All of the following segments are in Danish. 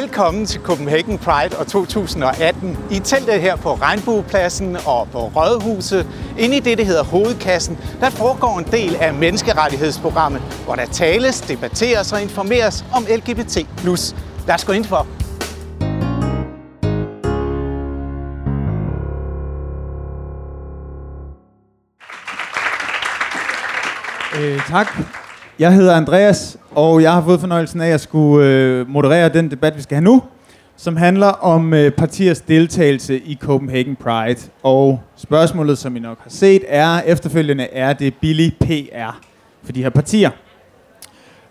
Velkommen til Copenhagen Pride og 2018. I teltet her på Regnbuepladsen og på Rådhuset, inde i det, der hedder Hovedkassen, der foregår en del af menneskerettighedsprogrammet, hvor der tales, debatteres og informeres om LGBT+. Lad os gå ind for. Øh, tak. Jeg hedder Andreas, og jeg har fået fornøjelsen af at skulle øh, moderere den debat, vi skal have nu, som handler om øh, partiers deltagelse i Copenhagen Pride. Og spørgsmålet, som I nok har set, er efterfølgende, er det billig PR for de her partier?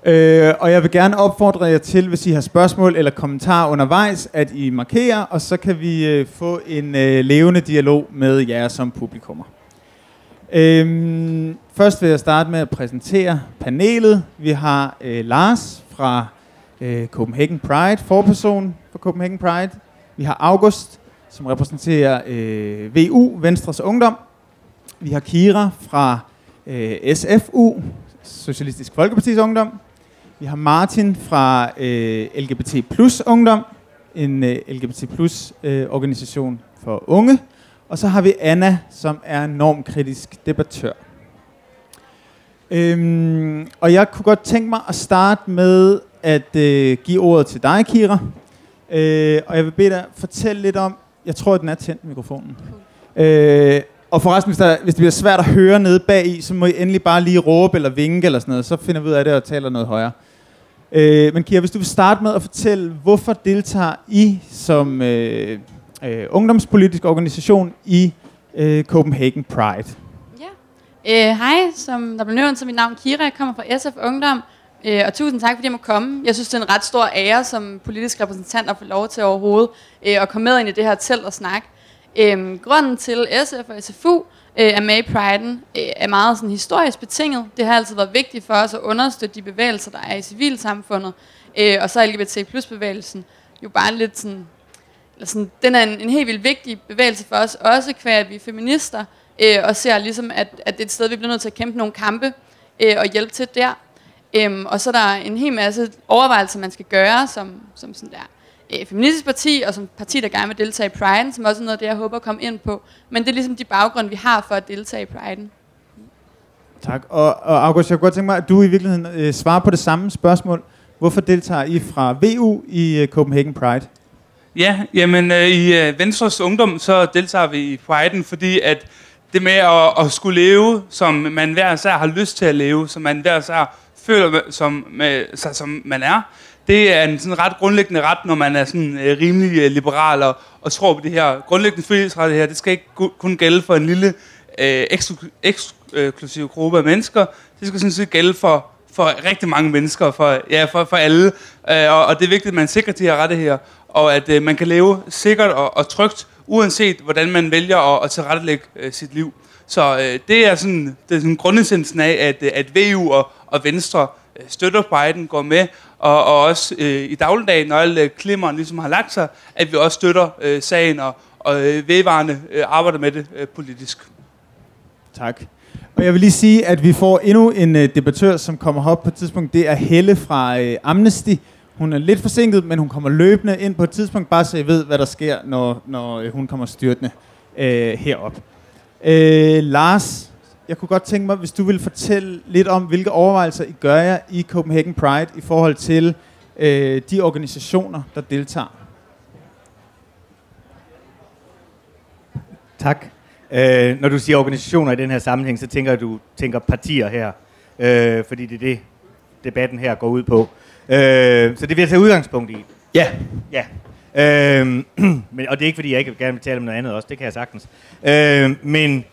Øh, og jeg vil gerne opfordre jer til, hvis I har spørgsmål eller kommentarer undervejs, at I markerer, og så kan vi øh, få en øh, levende dialog med jer som publikummer. Øhm, først vil jeg starte med at præsentere panelet. Vi har øh, Lars fra øh, Copenhagen Pride, forperson for Copenhagen Pride. Vi har August, som repræsenterer øh, VU, Venstres Ungdom. Vi har Kira fra øh, SFU, Socialistisk Folkepartis Ungdom. Vi har Martin fra øh, LGBT Plus Ungdom, en øh, LGBT Plus øh, organisation for unge. Og så har vi Anna, som er normkritisk debattør. Øhm, og jeg kunne godt tænke mig at starte med at øh, give ordet til dig, Kira. Øh, og jeg vil bede dig fortælle lidt om, jeg tror, at den er tændt, mikrofonen. Øh, og forresten, hvis, der, hvis det bliver svært at høre nede bag i, så må I endelig bare lige råbe eller vinke eller sådan noget, så finder vi ud af det og taler noget højere. Øh, men Kira, hvis du vil starte med at fortælle, hvorfor deltager I som øh, øh, ungdomspolitisk organisation i øh, Copenhagen Pride. Ja. Øh, hej, som der blev nævnt, så mit navn Kira, jeg kommer fra SF Ungdom, øh, og tusind tak, fordi jeg må komme. Jeg synes, det er en ret stor ære som politisk repræsentant at få lov til overhovedet øh, at komme med ind i det her telt og snakke. Øh, grunden til SF og SFU øh, er med i Pride'en øh, er meget sådan historisk betinget. Det har altid været vigtigt for os at understøtte de bevægelser, der er i civilsamfundet, øh, og så LGBT plus bevægelsen jo bare lidt sådan sådan, den er en, en helt vildt vigtig bevægelse for os, også kvæg at vi er feminister, øh, og ser ligesom, at, at det er et sted, vi bliver nødt til at kæmpe nogle kampe øh, og hjælpe til der. Øhm, og så er der en hel masse overvejelser, man skal gøre som, som sådan der øh, feministisk parti, og som parti, der gerne vil deltage i Pride'en, som også er noget af det, jeg håber at komme ind på. Men det er ligesom de baggrunde, vi har for at deltage i Pride'en. Tak. Og, og August, jeg kunne godt tænke mig, at du i virkeligheden øh, svarer på det samme spørgsmål. Hvorfor deltager I fra VU i øh, Copenhagen Pride? Ja, jamen øh, i øh, Venstres Ungdom, så deltager vi i Pride'en, fordi at det med at, at skulle leve, som man hver især har lyst til at leve, som man hver især føler som, med, sig, som man er, det er en sådan ret grundlæggende ret, når man er sådan øh, rimelig øh, liberal og, og tror på det her grundlæggende frihedsret her. Det skal ikke kun gælde for en lille øh, øh, eksklusiv gruppe af mennesker. Det skal sådan set gælde for, for rigtig mange mennesker, for, ja, for, for alle. Øh, og, og det er vigtigt, at man sikrer de her rettigheder og at øh, man kan leve sikkert og, og trygt, uanset hvordan man vælger at, at tilrettelægge øh, sit liv. Så øh, det er sådan, det er sådan grundessensen af, at, øh, at VU og, og Venstre øh, støtter Biden, går med, og, og også øh, i dagligdagen, når alle øh, klimmeren ligesom har lagt sig, at vi også støtter øh, sagen og, og øh, vedvarende øh, arbejder med det øh, politisk. Tak. Og jeg vil lige sige, at vi får endnu en øh, debattør, som kommer op på et tidspunkt. Det er Helle fra øh, Amnesty, hun er lidt forsinket, men hun kommer løbende ind på et tidspunkt, bare så I ved, hvad der sker, når, når øh, hun kommer styrtende øh, herop. Øh, Lars, jeg kunne godt tænke mig, hvis du vil fortælle lidt om, hvilke overvejelser I gør jer i Copenhagen Pride i forhold til øh, de organisationer, der deltager. Tak. Øh, når du siger organisationer i den her sammenhæng, så tænker du tænker partier her, øh, fordi det er det, debatten her går ud på. Øh, så det vil jeg tage udgangspunkt i. Ja. Ja. Øh, men, og det er ikke, fordi jeg ikke gerne vil tale om noget andet også, det kan jeg sagtens. Øh, men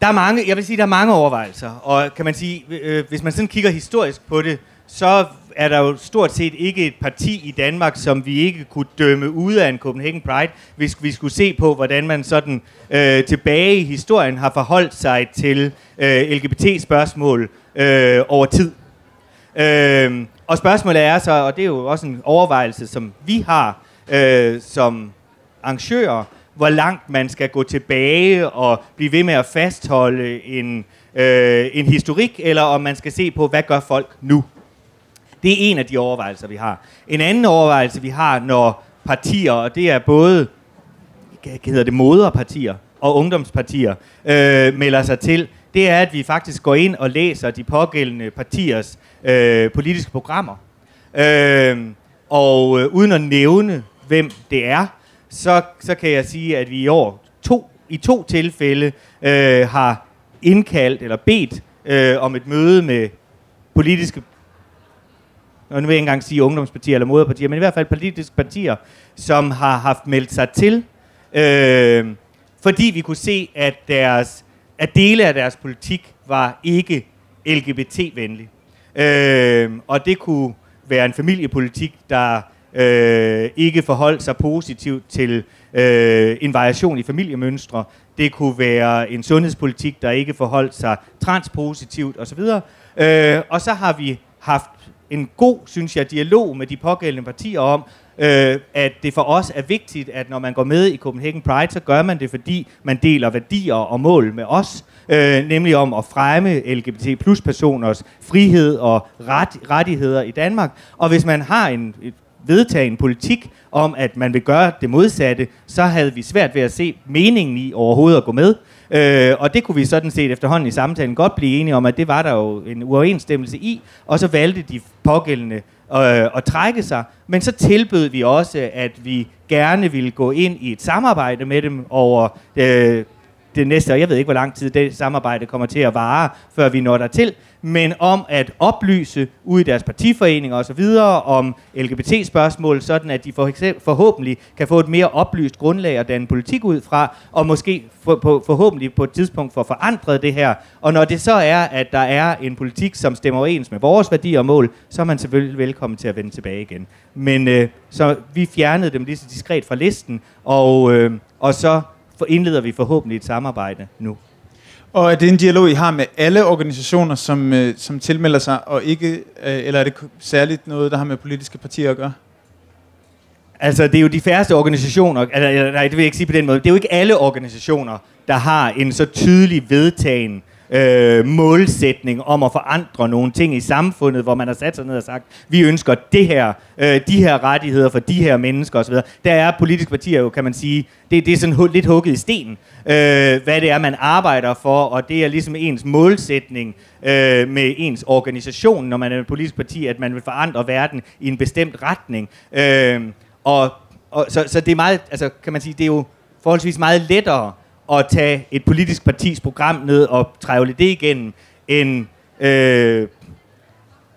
der er mange, jeg vil sige, der er mange overvejelser. Og kan man sige, øh, hvis man sådan kigger historisk på det, så er der jo stort set ikke et parti i Danmark, som vi ikke kunne dømme ud af en Copenhagen Pride, hvis vi skulle se på, hvordan man sådan øh, tilbage i historien har forholdt sig til øh, LGBT-spørgsmål øh, over tid. Øh, og spørgsmålet er så, og det er jo også en overvejelse, som vi har øh, som arrangører, hvor langt man skal gå tilbage og blive ved med at fastholde en, øh, en historik, eller om man skal se på, hvad gør folk nu? Det er en af de overvejelser, vi har. En anden overvejelse, vi har, når partier, og det er både hedder det, moderpartier og ungdomspartier, øh, melder sig til, det er, at vi faktisk går ind og læser de pågældende partiers øh, politiske programmer. Øh, og øh, uden at nævne, hvem det er, så, så kan jeg sige, at vi i år to, i to tilfælde øh, har indkaldt eller bedt øh, om et møde med politiske og nu vil jeg ikke engang sige ungdomspartier eller moderpartier, men i hvert fald politiske partier, som har haft meldt sig til, øh, fordi vi kunne se, at, deres, at dele af deres politik var ikke LGBT-venlig. Øh, og det kunne være en familiepolitik, der øh, ikke forholdt sig positivt til øh, en variation i familiemønstre. Det kunne være en sundhedspolitik, der ikke forholdt sig transpositivt osv. Øh, og så har vi haft en god, synes jeg, dialog med de pågældende partier om, øh, at det for os er vigtigt, at når man går med i Copenhagen Pride, så gør man det, fordi man deler værdier og mål med os, øh, nemlig om at fremme LGBT plus personers frihed og ret, rettigheder i Danmark. Og hvis man har en et en politik om, at man vil gøre det modsatte, så havde vi svært ved at se meningen i overhovedet at gå med. Øh, og det kunne vi sådan set efterhånden i samtalen godt blive enige om, at det var der jo en uoverensstemmelse i, og så valgte de pågældende øh, at trække sig. Men så tilbød vi også, at vi gerne ville gå ind i et samarbejde med dem over øh, det næste, og jeg ved ikke, hvor lang tid det samarbejde kommer til at vare, før vi når der til, men om at oplyse ud i deres partiforeninger osv. om LGBT-spørgsmål, sådan at de for eksempel, forhåbentlig kan få et mere oplyst grundlag at danne politik ud fra, og måske for, på, forhåbentlig på et tidspunkt få forandret det her. Og når det så er, at der er en politik, som stemmer overens med vores værdier og mål, så er man selvfølgelig velkommen til at vende tilbage igen. Men øh, så vi fjernede dem lige så diskret fra listen, og, øh, og så indleder vi forhåbentlig et samarbejde nu. Og er det en dialog, I har med alle organisationer, som, øh, som tilmelder sig, og ikke, øh, eller er det særligt noget, der har med politiske partier at gøre? Altså, det er jo de færreste organisationer, altså, nej, det vil jeg ikke sige på den måde, det er jo ikke alle organisationer, der har en så tydelig vedtagen øh, målsætning om at forandre nogle ting i samfundet, hvor man har sat sig ned og sagt, vi ønsker det her, øh, de her rettigheder for de her mennesker osv. Der er politiske partier jo, kan man sige, det, det er sådan lidt hugget i sten, øh, hvad det er, man arbejder for, og det er ligesom ens målsætning øh, med ens organisation, når man er et politisk parti, at man vil forandre verden i en bestemt retning. Øh, og, og så, så det er meget, altså kan man sige, det er jo forholdsvis meget lettere at tage et politisk partis program ned og trævle det igennem, end, øh,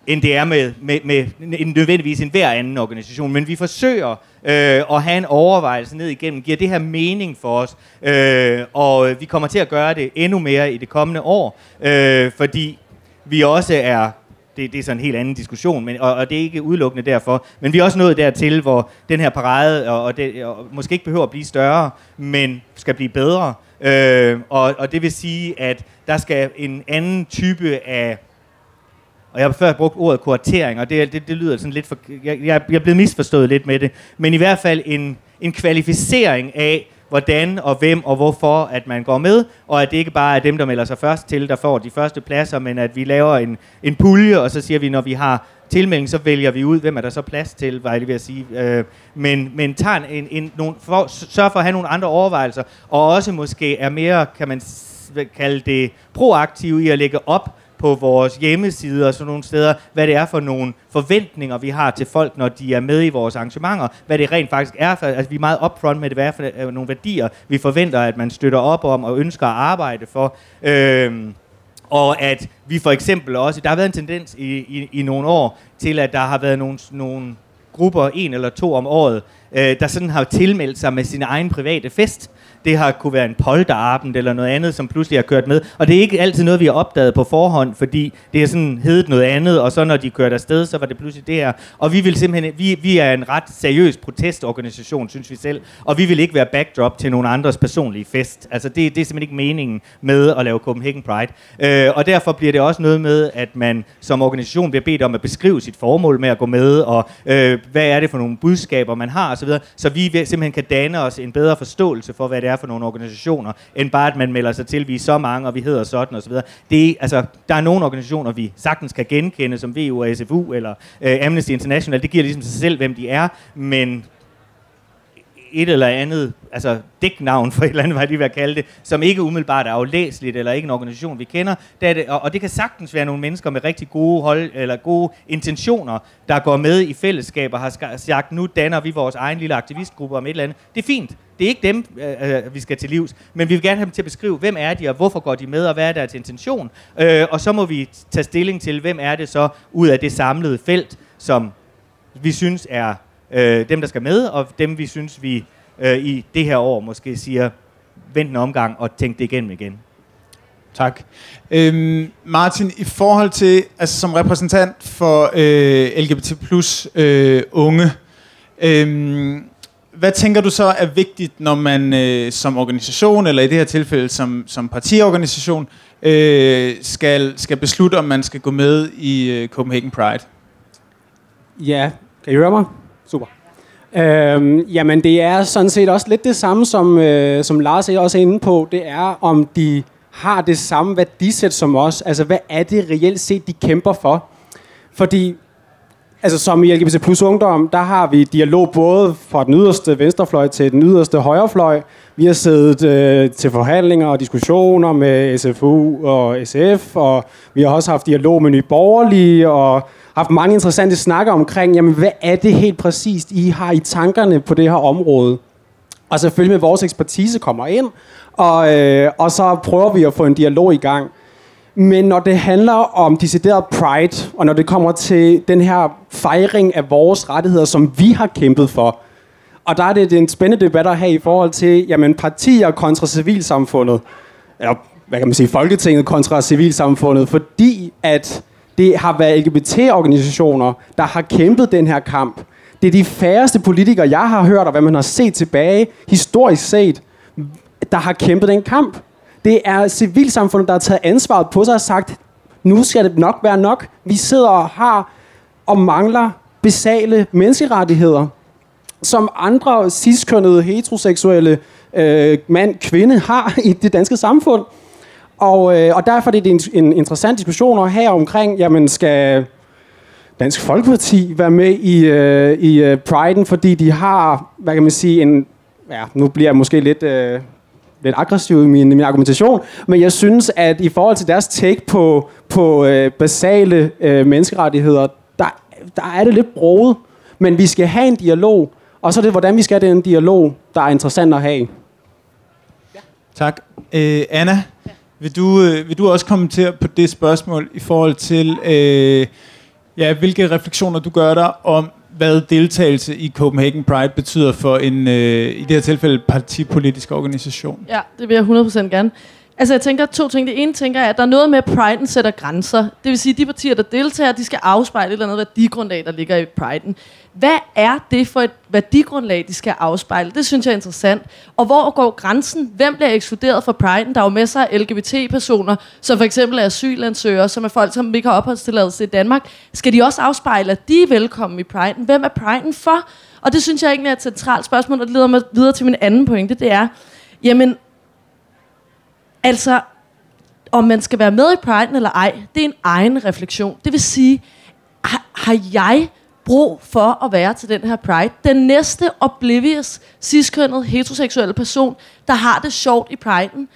end det er med, med, med en, nødvendigvis en hver anden organisation. Men vi forsøger øh, at have en overvejelse ned igennem. Giver det her mening for os? Øh, og vi kommer til at gøre det endnu mere i det kommende år, øh, fordi vi også er det, det er sådan en helt anden diskussion, men, og, og det er ikke udelukkende derfor. Men vi er også nået dertil, hvor den her parade, og, og, det, og måske ikke behøver at blive større, men skal blive bedre. Øh, og, og det vil sige, at der skal en anden type af og jeg har før brugt ordet kuratering, og det, det, det lyder sådan lidt for... Jeg, jeg, jeg er blevet misforstået lidt med det. Men i hvert fald en, en kvalificering af, hvordan og hvem og hvorfor, at man går med, og at det ikke bare er dem, der melder sig først til, der får de første pladser, men at vi laver en, en pulje, og så siger vi, når vi har tilmelding, så vælger vi ud, hvem er der så plads til, var jeg ved at sige. Øh, men, men tager en, en, nogle, for, sørg for at have nogle andre overvejelser, og også måske er mere, kan man kalde det, proaktiv i at lægge op på vores hjemmeside og sådan nogle steder, hvad det er for nogle forventninger, vi har til folk, når de er med i vores arrangementer, hvad det rent faktisk er for, altså vi er meget upfront med det, hvad er for øh, nogle værdier, vi forventer, at man støtter op om og ønsker at arbejde for. Øhm, og at vi for eksempel også, der har været en tendens i, i, i nogle år til, at der har været nogle, nogle grupper, en eller to om året, øh, der sådan har tilmeldt sig med sin egen private fest, det har kunne være en polterabend eller noget andet, som pludselig har kørt med. Og det er ikke altid noget, vi har opdaget på forhånd, fordi det er sådan heddet noget andet, og så når de kørte afsted, så var det pludselig det her. Og vi vil simpelthen, vi, vi er en ret seriøs protestorganisation, synes vi selv, og vi vil ikke være backdrop til nogen andres personlige fest. Altså det, det er simpelthen ikke meningen med at lave Copenhagen Pride. Øh, og derfor bliver det også noget med, at man som organisation bliver bedt om at beskrive sit formål med at gå med, og øh, hvad er det for nogle budskaber, man har, osv., så vi simpelthen kan danne os en bedre forståelse for, hvad det er for nogle organisationer, end bare at man melder sig til, vi er så mange, og vi hedder sådan osv. Det altså, der er nogle organisationer, vi sagtens kan genkende, som VU og SFU eller øh, Amnesty International. Det giver ligesom sig selv, hvem de er, men et eller andet, altså dæknavn for et eller andet, hvad de vil kalde det, som ikke umiddelbart er aflæseligt, eller ikke en organisation, vi kender. Det er det, og, og det kan sagtens være nogle mennesker med rigtig gode, hold, eller gode intentioner, der går med i fællesskaber og har sagt, nu danner vi vores egen lille aktivistgruppe om et eller andet. Det er fint. Det er ikke dem, øh, øh, vi skal til livs, men vi vil gerne have dem til at beskrive, hvem er de, og hvorfor går de med, og hvad er deres intention. Øh, og så må vi tage stilling til, hvem er det så ud af det samlede felt, som vi synes er øh, dem, der skal med, og dem, vi synes, vi øh, i det her år måske siger, vent en omgang og tænk det igennem igen. Tak. Øhm, Martin, i forhold til, altså som repræsentant for øh, LGBT plus øh, unge, øh, hvad tænker du så er vigtigt, når man øh, som organisation, eller i det her tilfælde som, som partiorganisation, øh, skal, skal beslutte, om man skal gå med i øh, Copenhagen Pride? Ja, kan I høre mig? Øhm, jamen, det er sådan set også lidt det samme, som, øh, som Lars er også inde på. Det er, om de har det samme værdisæt som os. Altså, hvad er det reelt set, de kæmper for? Fordi, altså som i LGBT plus ungdom, der har vi dialog både fra den yderste venstrefløj til den yderste højrefløj. Vi har siddet øh, til forhandlinger og diskussioner med SFU og SF, og vi har også haft dialog med Nye Borgerlige, og haft mange interessante snakker omkring, jamen hvad er det helt præcist, I har i tankerne på det her område? Og selvfølgelig med vores ekspertise kommer ind, og, øh, og så prøver vi at få en dialog i gang. Men når det handler om decideret pride, og når det kommer til den her fejring af vores rettigheder, som vi har kæmpet for, og der er det, det er en spændende debat at have i forhold til jamen, partier kontra civilsamfundet, eller hvad kan man sige, Folketinget kontra civilsamfundet, fordi at det har været LGBT-organisationer, der har kæmpet den her kamp. Det er de færreste politikere, jeg har hørt, og hvad man har set tilbage, historisk set, der har kæmpet den kamp. Det er civilsamfundet, der har taget ansvaret på sig og sagt, nu skal det nok være nok. Vi sidder og har og mangler basale menneskerettigheder, som andre ciskønnede, heteroseksuelle øh, mand, kvinde har i det danske samfund. Og, øh, og derfor er det en, en interessant diskussion at have omkring, jamen skal Dansk Folkeparti være med i, øh, i øh, Pride'en, fordi de har, hvad kan man sige, en, ja, nu bliver jeg måske lidt, øh, lidt aggressiv i min, min argumentation, men jeg synes, at i forhold til deres take på, på øh, basale øh, menneskerettigheder, der, der er det lidt broet, men vi skal have en dialog, og så er det, hvordan vi skal have den dialog, der er interessant at have. Ja. Tak. Øh, Anna? Ja. Vil du, øh, vil du også kommentere på det spørgsmål i forhold til, øh, ja, hvilke refleksioner du gør dig om, hvad deltagelse i Copenhagen Pride betyder for en, øh, i det her tilfælde, partipolitisk organisation? Ja, det vil jeg 100% gerne. Altså jeg tænker to ting. Det ene tænker jeg, at der er noget med, at Pride'en sætter grænser. Det vil sige, at de partier, der deltager, de skal afspejle et eller andet værdigrundlag, der ligger i Pride'en. Hvad er det for et værdigrundlag, de skal afspejle? Det synes jeg er interessant. Og hvor går grænsen? Hvem bliver ekskluderet fra Pride? Der er jo masser af LGBT-personer, som for eksempel er asylansøgere, som er folk, som ikke har opholdstilladelse i Danmark. Skal de også afspejle, at de er velkommen i Pride? Hvem er Pride for? Og det synes jeg egentlig er et centralt spørgsmål, og det leder mig videre til min anden pointe. Det er, jamen, Altså, om man skal være med i Pride eller ej, det er en egen refleksion. Det vil sige, har, har jeg brug for at være til den her Pride? Den næste oblivious, ciskønnet, heteroseksuelle person, der har det sjovt i Pride'en,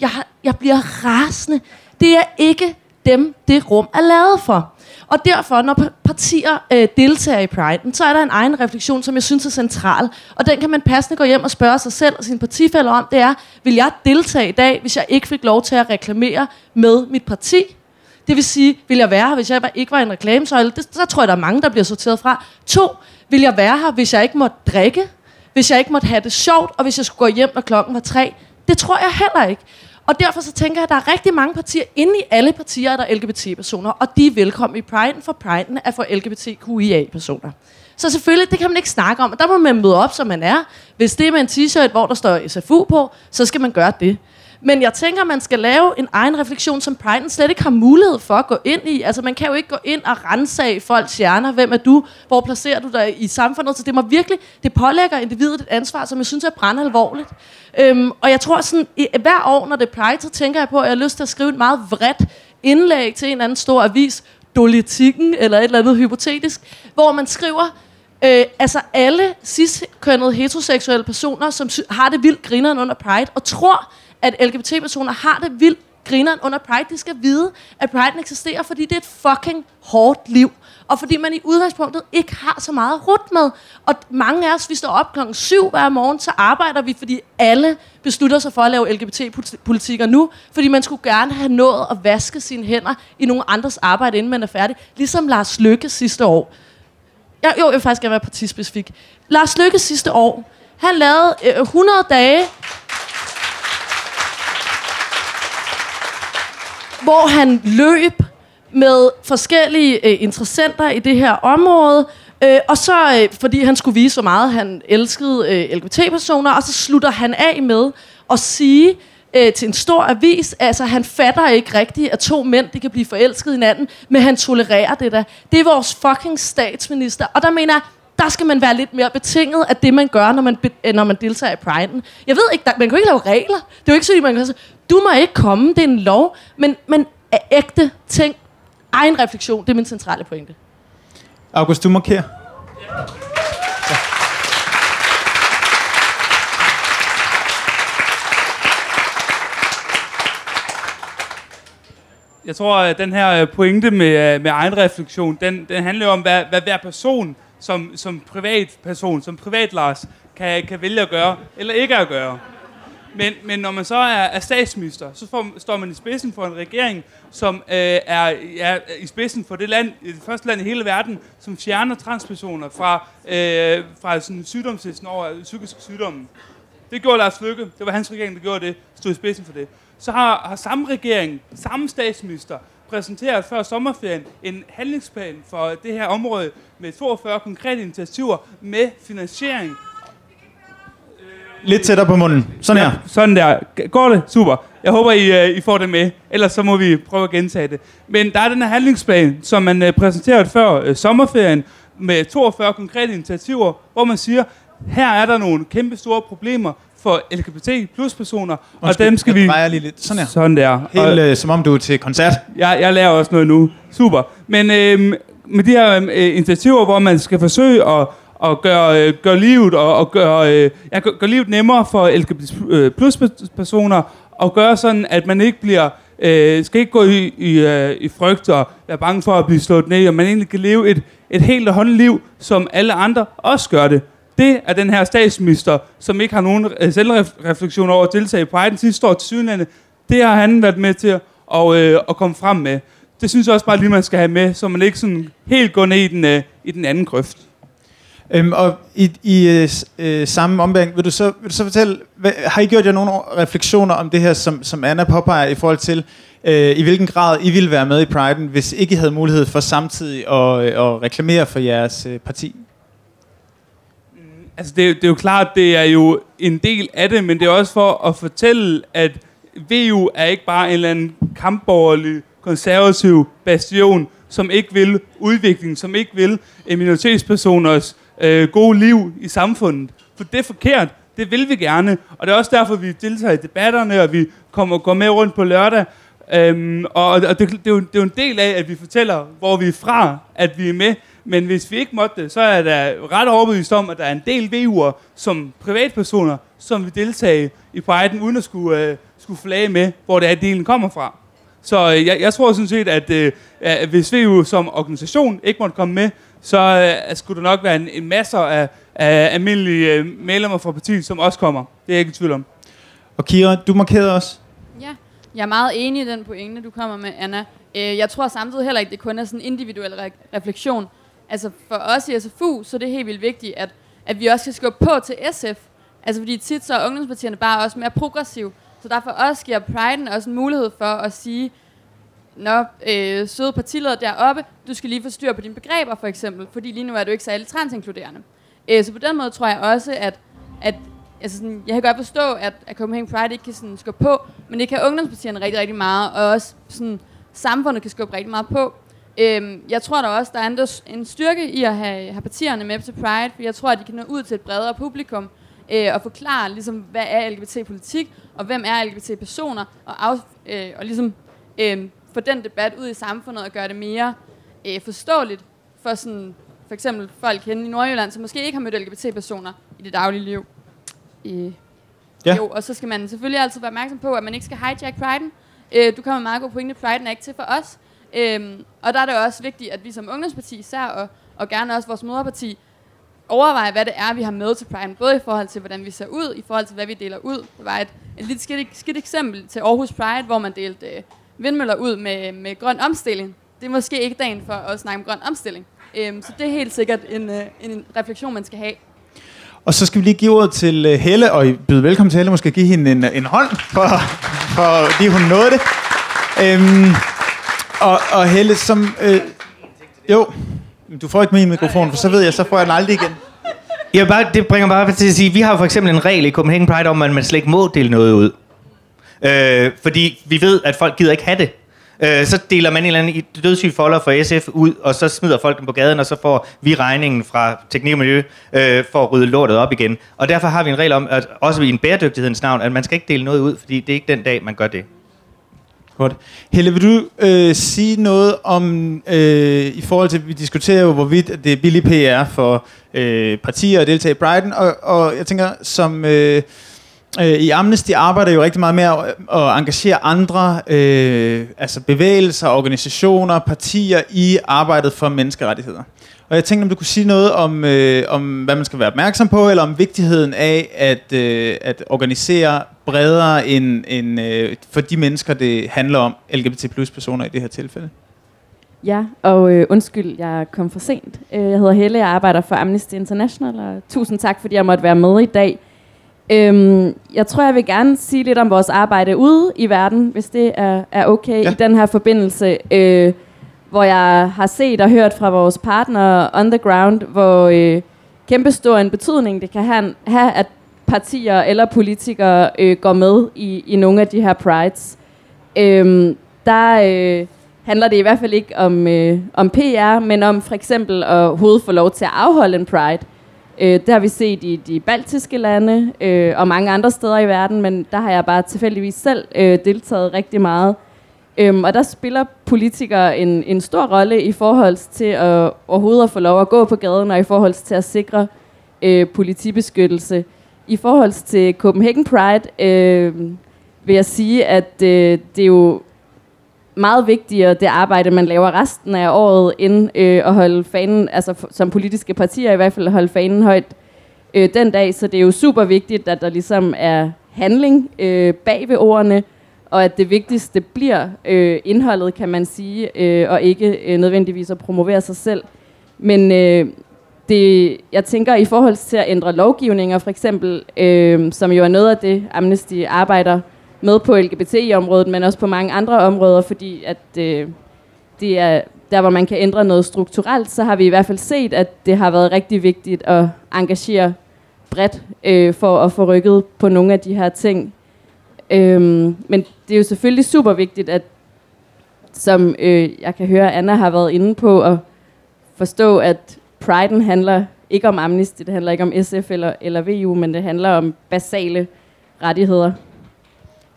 jeg, jeg bliver rasende. Det er ikke dem, det rum er lavet for. Og derfor, når partier øh, deltager i Pride'en, så er der en egen refleksion, som jeg synes er central. Og den kan man passende gå hjem og spørge sig selv og sine partifælder om. Det er, vil jeg deltage i dag, hvis jeg ikke fik lov til at reklamere med mit parti? Det vil sige, vil jeg være her, hvis jeg ikke var en reklamesøjle? Det, så tror jeg, der er mange, der bliver sorteret fra. To, vil jeg være her, hvis jeg ikke måtte drikke? Hvis jeg ikke måtte have det sjovt, og hvis jeg skulle gå hjem, når klokken var tre? Det tror jeg heller ikke. Og derfor så tænker jeg, at der er rigtig mange partier. Inde i alle partier er der LGBT-personer, og de er velkommen i Pride'en, for Pride'en er for LGBTQIA-personer. Så selvfølgelig, det kan man ikke snakke om. Og der må man møde op, som man er. Hvis det er med en t-shirt, hvor der står SFU på, så skal man gøre det. Men jeg tænker, man skal lave en egen refleksion, som Pride'en slet ikke har mulighed for at gå ind i. Altså, man kan jo ikke gå ind og rense af folks hjerner. Hvem er du? Hvor placerer du dig i samfundet? Så det må virkelig, det pålægger individet et ansvar, som jeg synes er brændt alvorligt. Øhm, og jeg tror sådan, i, hver år, når det er Pride, så tænker jeg på, at jeg har lyst til at skrive et meget vredt indlæg til en eller anden stor avis, Dolitikken, eller et eller andet hypotetisk, hvor man skriver, Øh, altså alle cis-kønnede heteroseksuelle personer, som sy- har det vildt grineren under Pride, og tror, at LGBT-personer har det vildt grineren under Pride, de skal vide, at Pride eksisterer, fordi det er et fucking hårdt liv. Og fordi man i udgangspunktet ikke har så meget at med. Og mange af os, vi står op klokken 7 hver morgen, så arbejder vi, fordi alle beslutter sig for at lave LGBT-politikker nu, fordi man skulle gerne have nået at vaske sine hænder i nogle andres arbejde, inden man er færdig. Ligesom Lars Lykke sidste år. Jeg, jo, jeg vil faktisk gerne være partispecifik. Lars Lykke sidste år, han lavede øh, 100 dage, hvor han løb med forskellige øh, interessenter i det her område, øh, og så, øh, fordi han skulle vise, hvor meget han elskede øh, LGBT-personer, og så slutter han af med at sige øh, til en stor avis, altså han fatter ikke rigtigt, at to mænd de kan blive forelsket i hinanden, men han tolererer det der. Det er vores fucking statsminister, og der mener jeg, der skal man være lidt mere betinget af det, man gør, når man, når man deltager i Pride'en. Jeg ved ikke, der, man kan jo ikke lave regler. Det er jo ikke sådan, at man kan sige, du må ikke komme, det er en lov. Men, men af ægte ting, egen refleksion, det er min centrale pointe. August, du markerer. Jeg tror, at den her øh, pointe med, øh, med egen refleksion, den, den handler jo om, hvad, hvad hver person som, som privatperson, som privat Lars, kan, kan vælge at gøre, eller ikke at gøre. Men, men når man så er, er statsminister, så får, står man i spidsen for en regering, som øh, er, er i spidsen for det, land, det første land i hele verden, som fjerner transpersoner fra, øh, fra sådan sygdomslisten over øh, psykiske sygdomme. Det gjorde Lars Løkke. Det var hans regering, der gjorde det. Stod i spidsen for det. Så har, har samme regering, samme statsminister, præsenteret før sommerferien en handlingsplan for det her område med 42 konkrete initiativer med finansiering. Lidt tættere på munden. Sådan her. Sådan der. Går det? Super. Jeg håber, I, uh, I får det med. Ellers så må vi prøve at gentage det. Men der er den her handlingsplan, som man uh, præsenterede før uh, sommerferien, med 42 konkrete initiativer, hvor man siger, her er der nogle kæmpe store problemer for LGBT plus personer, og dem skal jeg vi... drejer lige lidt. Sådan her. Sådan der. Helt øh, som om du er til koncert. jeg, jeg lærer også noget nu. Super. Men øhm, med de her øh, initiativer, hvor man skal forsøge at, og gør, øh, gør livet, og, og gør, øh, ja, gør, gør livet nemmere for LGBT plus personer, og gøre sådan, at man ikke bliver øh, skal ikke gå i, i, øh, i frygt og være bange for at blive slået ned, og man egentlig kan leve et, et helt og håndt liv, som alle andre også gør det. Det er den her statsminister, som ikke har nogen øh, selvreflektion over at deltage i Pride den sidste år til Sydlandet. Det har han været med til at, øh, at komme frem med. Det synes jeg også bare lige, man skal have med, så man ikke sådan helt går ned i den, øh, i den anden grøft. Øhm, og i, i øh, øh, samme ombæring, vil du så, vil du så fortælle, hvad, har I gjort jer nogle refleksioner om det her, som, som Anna påpeger, i forhold til, øh, i hvilken grad I ville være med i Pride'en, hvis ikke I havde mulighed for samtidig at, øh, at reklamere for jeres øh, parti? Mm, altså, det, det er jo klart, det er jo en del af det, men det er også for at fortælle, at VU er ikke bare en eller anden kampborgerlig, konservativ bastion, som ikke vil udvikling, som ikke vil minoritetspersoners øh, gode liv i samfundet. For det er forkert. Det vil vi gerne. Og det er også derfor, vi deltager i debatterne, og vi kommer, går med rundt på lørdag. Øhm, og og det, det, er jo, det er jo en del af, at vi fortæller, hvor vi er fra, at vi er med. Men hvis vi ikke måtte det, så er der ret overbevist om, at der er en del VU'er som privatpersoner, som vil deltage i Pride'en, uden at skulle, øh, skulle flage med, hvor det er, delen kommer fra. Så øh, jeg, jeg tror sådan set, at øh, at hvis VU som organisation ikke måtte komme med, så øh, skulle der nok være en, en masse af, af almindelige øh, medlemmer fra partiet, som også kommer. Det er jeg ikke i tvivl om. Og Kira, du markerede også. Ja, jeg er meget enig i den pointe, du kommer med, Anna. Øh, jeg tror samtidig heller ikke, det kun er sådan en individuel re- refleksion. Altså for os i SFU, så er det helt vildt vigtigt, at, at vi også skal skubbe på til SF. Altså fordi tit så er ungdomspartierne bare også mere progressive. Så derfor også giver Pride'en også en mulighed for at sige, Nå, øh, søde partileder deroppe, du skal lige få styr på dine begreber for eksempel, fordi lige nu er du ikke særlig transinkluderende. Øh, så på den måde tror jeg også, at, at altså sådan, jeg kan godt forstå, at, at Copenhagen Pride ikke kan sådan skubbe på, men det kan ungdomspartierne rigtig, rigtig meget, og også sådan, samfundet kan skubbe rigtig meget på. Øhm, jeg tror der også, der er en, styrke i at have, have partierne med til Pride, for jeg tror, at de kan nå ud til et bredere publikum øh, og forklare, ligesom, hvad er LGBT-politik, og hvem er LGBT-personer, og, af, øh, og ligesom øh, få den debat ud i samfundet og gøre det mere øh, forståeligt for sådan, for eksempel folk henne i Nordjylland, som måske ikke har mødt LGBT-personer i det daglige liv. Øh, ja. Jo, og så skal man selvfølgelig altid være opmærksom på, at man ikke skal hijack priden. Øh, du kommer meget god pointe, priden er ikke til for os. Øhm, og der er det også vigtigt, at vi som ungdomsparti især, og, og gerne også vores moderparti, overveje, hvad det er, vi har med til Pride, både i forhold til, hvordan vi ser ud, i forhold til, hvad vi deler ud. Det var et, et lidt skidt, skidt eksempel til Aarhus Pride, hvor man delte øh, vindmøller ud med, med grøn omstilling. Det er måske ikke dagen for at snakke om grøn omstilling. Øhm, så det er helt sikkert en, øh, en refleksion, man skal have. Og så skal vi lige give ordet til uh, Helle, og byde velkommen til Helle. Måske give hende en, en hånd, for, for fordi hun nåede det. Øhm, og, og Helle, som... Øh, jo, du får ikke min mikrofon, for så ved jeg, så får jeg den aldrig igen. Jeg bare, det bringer bare til at sige, vi har for eksempel en regel i Copenhagen Pride om, at man slet ikke må dele noget ud. Øh, fordi vi ved, at folk gider ikke have det. Øh, så deler man en eller anden dødssyg folder for SF ud, og så smider folk dem på gaden, og så får vi regningen fra teknik og miljø øh, for at rydde lortet op igen. Og derfor har vi en regel om, at også i en bæredygtighedens navn, at man skal ikke dele noget ud, fordi det er ikke den dag, man gør det. Godt. Helle, vil du øh, sige noget om, øh, i forhold til, vi diskuterer jo, hvorvidt det er billig PR for øh, partier at deltage i Brighton, og, og jeg tænker, som øh, øh, i Amnesty arbejder jo rigtig meget med at, at engagere andre, øh, altså bevægelser, organisationer, partier i arbejdet for menneskerettigheder. Og jeg tænkte, om du kunne sige noget om, øh, om hvad man skal være opmærksom på, eller om vigtigheden af at, øh, at organisere bredere end, end øh, for de mennesker, det handler om, LGBT plus personer i det her tilfælde. Ja, og øh, undskyld, jeg kom for sent. Øh, jeg hedder Helle, jeg arbejder for Amnesty International, og tusind tak, fordi jeg måtte være med i dag. Øhm, jeg tror, jeg vil gerne sige lidt om vores arbejde ude i verden, hvis det er, er okay ja. i den her forbindelse. Øh, hvor jeg har set og hørt fra vores partnere on the ground, hvor øh, kæmpestor en betydning det kan have, have at partier eller politikere øh, går med i, i nogle af de her prides. Øhm, der øh, handler det i hvert fald ikke om, øh, om PR, men om for eksempel at overhovedet få lov til at afholde en pride. Øh, det har vi set i de baltiske lande øh, og mange andre steder i verden, men der har jeg bare tilfældigvis selv øh, deltaget rigtig meget. Øhm, og der spiller politikere en, en stor rolle i forhold til at overhovedet at få lov at gå på gaden, og i forhold til at sikre øh, politibeskyttelse. I forhold til Copenhagen Pride øh, vil jeg sige, at øh, det er jo meget vigtigere det arbejde, man laver resten af året, end øh, at holde fanen, altså som politiske partier i hvert fald, holde fanen højt øh, den dag. Så det er jo super vigtigt, at der ligesom er handling øh, bag ved ordene, og at det vigtigste bliver øh, indholdet, kan man sige, øh, og ikke øh, nødvendigvis at promovere sig selv. Men øh, det, jeg tænker i forhold til at ændre lovgivninger, for eksempel, øh, som jo er noget af det, Amnesty arbejder med på LGBT-området, men også på mange andre områder, fordi at øh, det er der, hvor man kan ændre noget strukturelt, så har vi i hvert fald set, at det har været rigtig vigtigt at engagere bredt øh, for at få rykket på nogle af de her ting. Øhm, men det er jo selvfølgelig super vigtigt, at som øh, jeg kan høre, Anna har været inde på, at forstå, at priden handler ikke om Amnesty, det handler ikke om SF eller, eller VU, men det handler om basale rettigheder.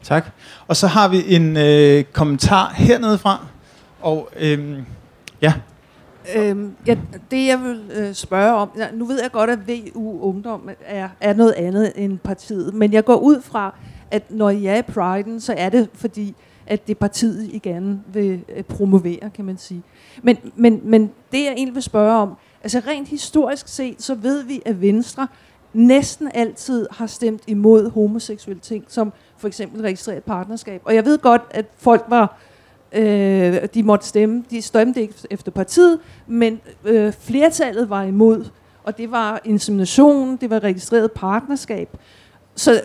Tak. Og så har vi en øh, kommentar hernede fra. Og øhm, ja. Øhm, ja, det jeg vil øh, spørge om, ja, nu ved jeg godt, at VU Ungdom er, er noget andet end partiet, men jeg går ud fra, at når I er i Pride'en, så er det fordi, at det partiet, I gerne vil øh, promovere, kan man sige. Men, men, men det, jeg egentlig vil spørge om, altså rent historisk set, så ved vi, at Venstre næsten altid har stemt imod homoseksuelle ting, som for eksempel registreret partnerskab. Og jeg ved godt, at folk var øh, de måtte stemme, de stemte ikke efter partiet, men øh, flertallet var imod, og det var insemination, det var registreret partnerskab. Så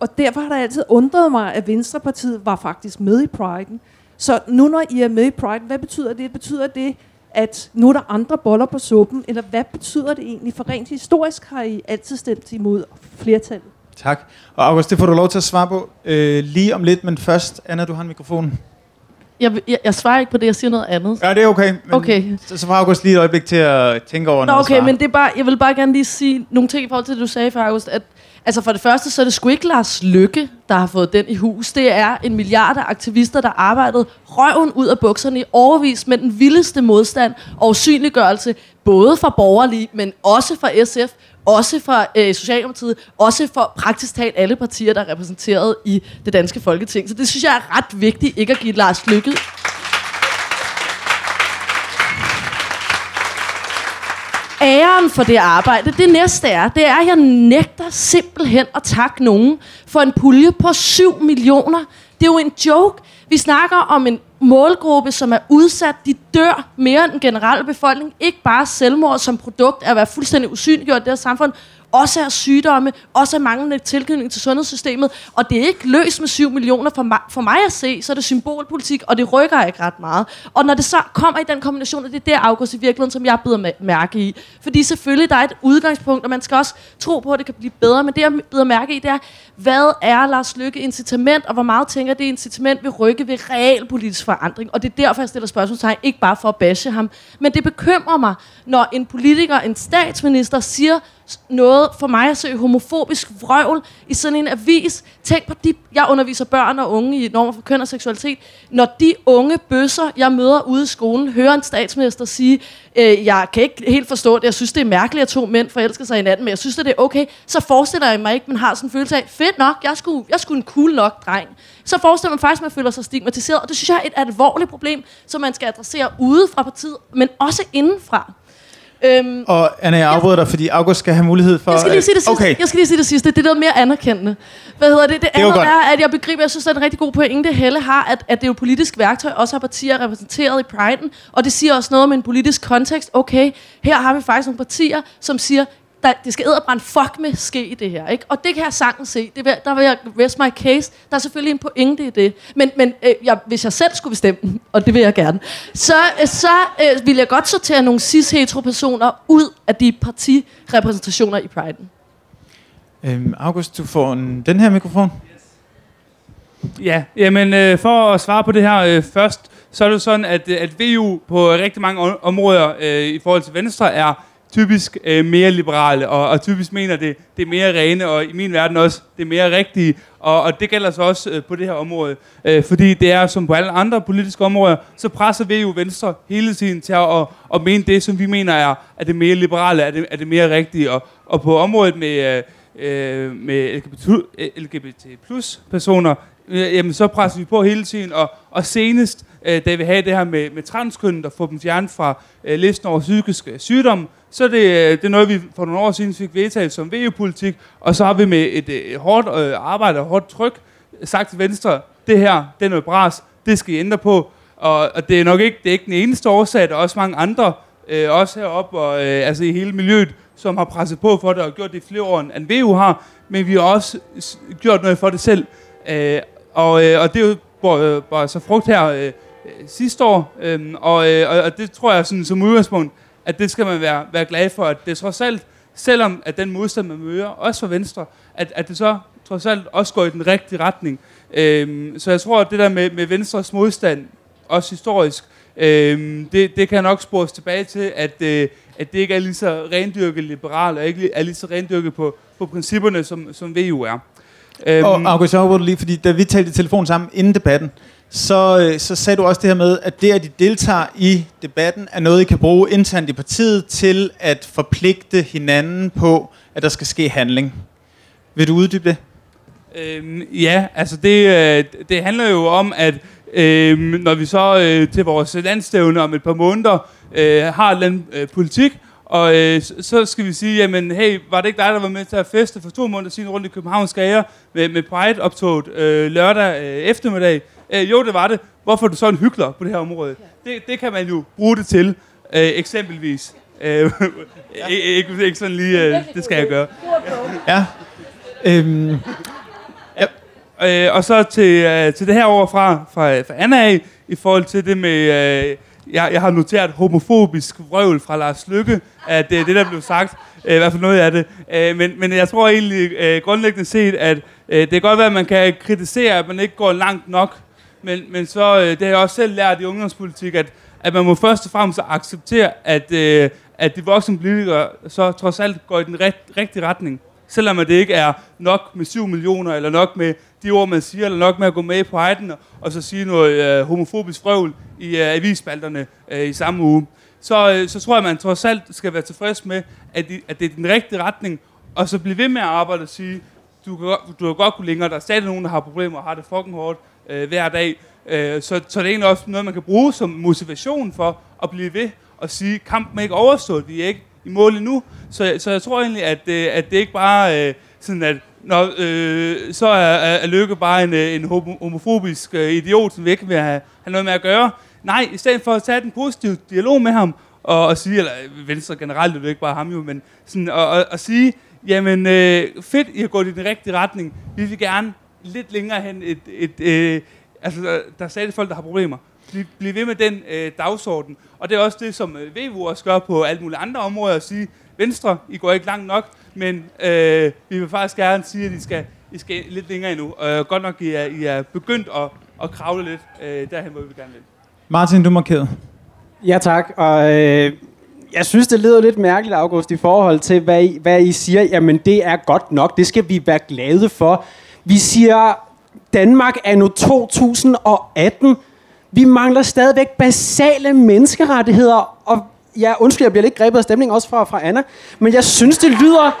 og derfor har der altid undret mig, at Venstrepartiet var faktisk med i Pride'en. Så nu når I er med i Pride, hvad betyder det? Betyder det, at nu er der andre boller på suppen, eller hvad betyder det egentlig? For rent historisk har I altid stemt imod flertallet. Tak. Og August, det får du lov til at svare på øh, lige om lidt, men først, Anna, du har en mikrofon. Jeg, jeg, jeg svarer ikke på det, jeg siger noget andet. Ja, det er okay. Men Okay. Så, så får August lige et øjeblik til at tænke over Nå, noget okay, svar. men det er bare, jeg vil bare gerne lige sige nogle ting i forhold til det, du sagde for August. At, altså for det første, så er det sgu ikke Lars Lykke, der har fået den i hus. Det er en milliard af aktivister, der arbejdede røven ud af bukserne i overvis med den vildeste modstand og usynliggørelse, både fra borgerlige, men også fra SF, også fra øh, Socialdemokratiet, også for praktisk talt alle partier, der er repræsenteret i det danske folketing. Så det synes jeg er ret vigtigt, ikke at give Lars Lykke æren for det arbejde. Det næste er, det er, at jeg nægter simpelthen at takke nogen for en pulje på 7 millioner. Det er jo en joke. Vi snakker om en målgruppe, som er udsat. De dør mere end den generelle befolkning. Ikke bare selvmord som produkt af at være fuldstændig usynliggjort i det her samfund. Også af sygdomme, også af manglende tilknytning til sundhedssystemet. Og det er ikke løst med 7 millioner. For mig, for mig at se, så er det symbolpolitik, og det rykker ikke ret meget. Og når det så kommer i den kombination, og det er der, August, i virkeligheden, som jeg bider mærke i. Fordi selvfølgelig, der er et udgangspunkt, og man skal også tro på, at det kan blive bedre. Men det, jeg bider mærke i, det er, hvad er Lars Lykke incitament, og hvor meget tænker det incitament vil rykke ved realpolitisk forandring. Og det er derfor, jeg stiller spørgsmålstegn, ikke bare for at bashe ham. Men det bekymrer mig, når en politiker, en statsminister, siger noget for mig at se homofobisk vrøvl i sådan en avis. Tænk på de, jeg underviser børn og unge i normer for køn og seksualitet. Når de unge bøsser, jeg møder ude i skolen, hører en statsminister sige, øh, jeg kan ikke helt forstå det, jeg synes det er mærkeligt, at to mænd forelsker sig i hinanden, men jeg synes at det er okay, så forestiller jeg mig ikke, man har sådan en følelse af, fedt nok, jeg skulle, jeg skulle en cool nok dreng. Så forestiller man faktisk, at man føler sig stigmatiseret, og det synes jeg er et alvorligt problem, som man skal adressere ude fra partiet, men også indenfra. Øhm, Og Anna, jeg afbryder dig, fordi August skal have mulighed for... jeg skal lige sige det sidste. Okay. Jeg skal lige sige det sidste. Det er noget mere anerkendende. Hvad hedder det? Det andet er, at jeg begriber, jeg synes, det er en rigtig god pointe, Helle har, at, at det er jo politisk værktøj, også har partier repræsenteret i Pride'en, og det siger også noget om en politisk kontekst. Okay, her har vi faktisk nogle partier, som siger, der, det skal æderbrænde fuck med ske i det her. Ikke? Og det kan jeg sagtens se. Det vil, der vil jeg rest my case. Der er selvfølgelig en pointe i det. Men, men øh, jeg, hvis jeg selv skulle bestemme, og det vil jeg gerne, så, øh, så øh, vil jeg godt sortere nogle cis-hetero-personer ud af de partirepræsentationer i Pride'en. Øhm, August, du får en, den her mikrofon. Ja, jamen øh, for at svare på det her øh, først, så er det jo sådan, at, øh, at VU på rigtig mange om- områder øh, i forhold til Venstre er typisk øh, mere liberale, og, og typisk mener det, det er mere rene, og i min verden også det er mere rigtige, og, og det gælder så også øh, på det her område. Øh, fordi det er som på alle andre politiske områder, så presser vi jo Venstre hele tiden til at, at, at mene det, som vi mener er, er det mere liberale, er det, er det mere rigtige, og, og på området med... Øh, øh med LGBT, LGBT plus personer, øh, jamen så presser vi på hele tiden, og, og senest, øh, der vi have det her med, med transkønnet og få dem fjernet fra øh, listen over psykiske sygdomme, så det, øh, det er noget, vi for nogle år siden fik vedtaget som VU-politik, og så har vi med et øh, hårdt øh, arbejde og hårdt tryk sagt til Venstre, det her, det er noget bras, det skal I ændre på, og, og det er nok ikke, det er ikke den eneste årsag, der er også mange andre, øh, også heroppe og øh, altså i hele miljøet, som har presset på for det og gjort det i flere år, end VU har, men vi har også gjort noget for det selv. Øh, og, øh, og det er jo bare, bare så frugt her øh, sidste år, øh, og, øh, og- og det tror jeg sådan, som udgangspunkt, at det skal man være, være glad for, at det trods alt, selvom at den modstand, man møder, også fra Venstre, at, at det så trods alt også går i den rigtige retning. Øh, så jeg tror, at det der med, med Venstres modstand, også historisk, øh, det, det kan nok spores tilbage til, at, øh, at det ikke er lige så rendyrket liberal, og ikke er lige så rendyrket på, på principperne, som, som VU er. Øhm, Og August, jeg lige, fordi da vi talte i telefon sammen inden debatten, så, øh, så sagde du også det her med, at det, at de deltager i debatten, er noget, I kan bruge internt i partiet til at forpligte hinanden på, at der skal ske handling. Vil du uddybe det? Øhm, ja, altså det, øh, det handler jo om, at øhm, når vi så øh, til vores landstævne om et par måneder øh, har en øh, politik, og øh, så skal vi sige, jamen hey, var det ikke dig, der var med til at feste for to måneder siden rundt i Københavns Gager med, med Pride-optoget øh, lørdag øh, eftermiddag? Øh, jo, det var det. Hvorfor er du så en hyggelig på det her område? Det, det kan man jo bruge det til, øh, eksempelvis. Øh, ikke, ikke, ikke sådan lige, øh, det skal jeg gøre. Ja. Øhm, Øh, og så til, øh, til det her over fra, fra, fra Anna af, i forhold til det med, øh, jeg, jeg har noteret homofobisk vrøvl fra Lars Lykke, at det er det, der blev sagt. Øh, I hvert fald noget af det. Øh, men, men jeg tror egentlig øh, grundlæggende set, at øh, det kan godt være, at man kan kritisere, at man ikke går langt nok. Men, men så, øh, det har jeg også selv lært i ungdomspolitik, at, at man må først og fremmest acceptere, at, øh, at de voksne politikere så trods alt går i den ret, rigtige retning. Selvom det ikke er nok med 7 millioner, eller nok med de ord, man siger, eller nok med at gå med på hejden, og så sige noget øh, homofobisk frøvl i øh, avisspalterne øh, i samme uge. Så, øh, så tror jeg, at man trods alt skal være tilfreds med, at, de, at det er den rigtige retning, og så blive ved med at arbejde og sige, du kan, du har godt kunne længere, der er stadig nogen, der har problemer og har det fucking hårdt øh, hver dag. Øh, så, så det er egentlig også noget, man kan bruge som motivation for at blive ved og sige, kampen er ikke overstået, vi er ikke i mål endnu. Så, så jeg tror egentlig, at, øh, at det ikke bare øh, sådan, at når, øh, så er, er, Lykke bare en, øh, en homofobisk øh, idiot, som vi ikke vil have, have noget med at gøre. Nej, i stedet for at tage den positive dialog med ham, og, og sige, eller øh, Venstre generelt, det er ikke bare ham jo, men sådan, og, og, og sige, jamen øh, fedt, I har gået i den rigtige retning. Vi vil gerne lidt længere hen et, et, øh, altså der, der er stadig folk, der har problemer. Bliv, bliv ved med den øh, dagsorden. Og det er også det, som øh, VU også gør på alle mulige andre områder, at sige, Venstre, I går ikke langt nok, men øh, vi vil faktisk gerne sige, at I skal, I skal lidt længere endnu. Øh, godt nok, I er, I er begyndt at, at kravle lidt øh, derhen, hvor vi gerne vil. Martin, du er markeret. Ja, tak. Og øh, jeg synes, det lyder lidt mærkeligt, August, i forhold til, hvad I, hvad I siger. Jamen, det er godt nok. Det skal vi være glade for. Vi siger, Danmark er nu 2018. Vi mangler stadigvæk basale menneskerettigheder. Og ja, undskyld, jeg bliver lidt grebet af stemningen også fra, fra Anna. Men jeg synes, det lyder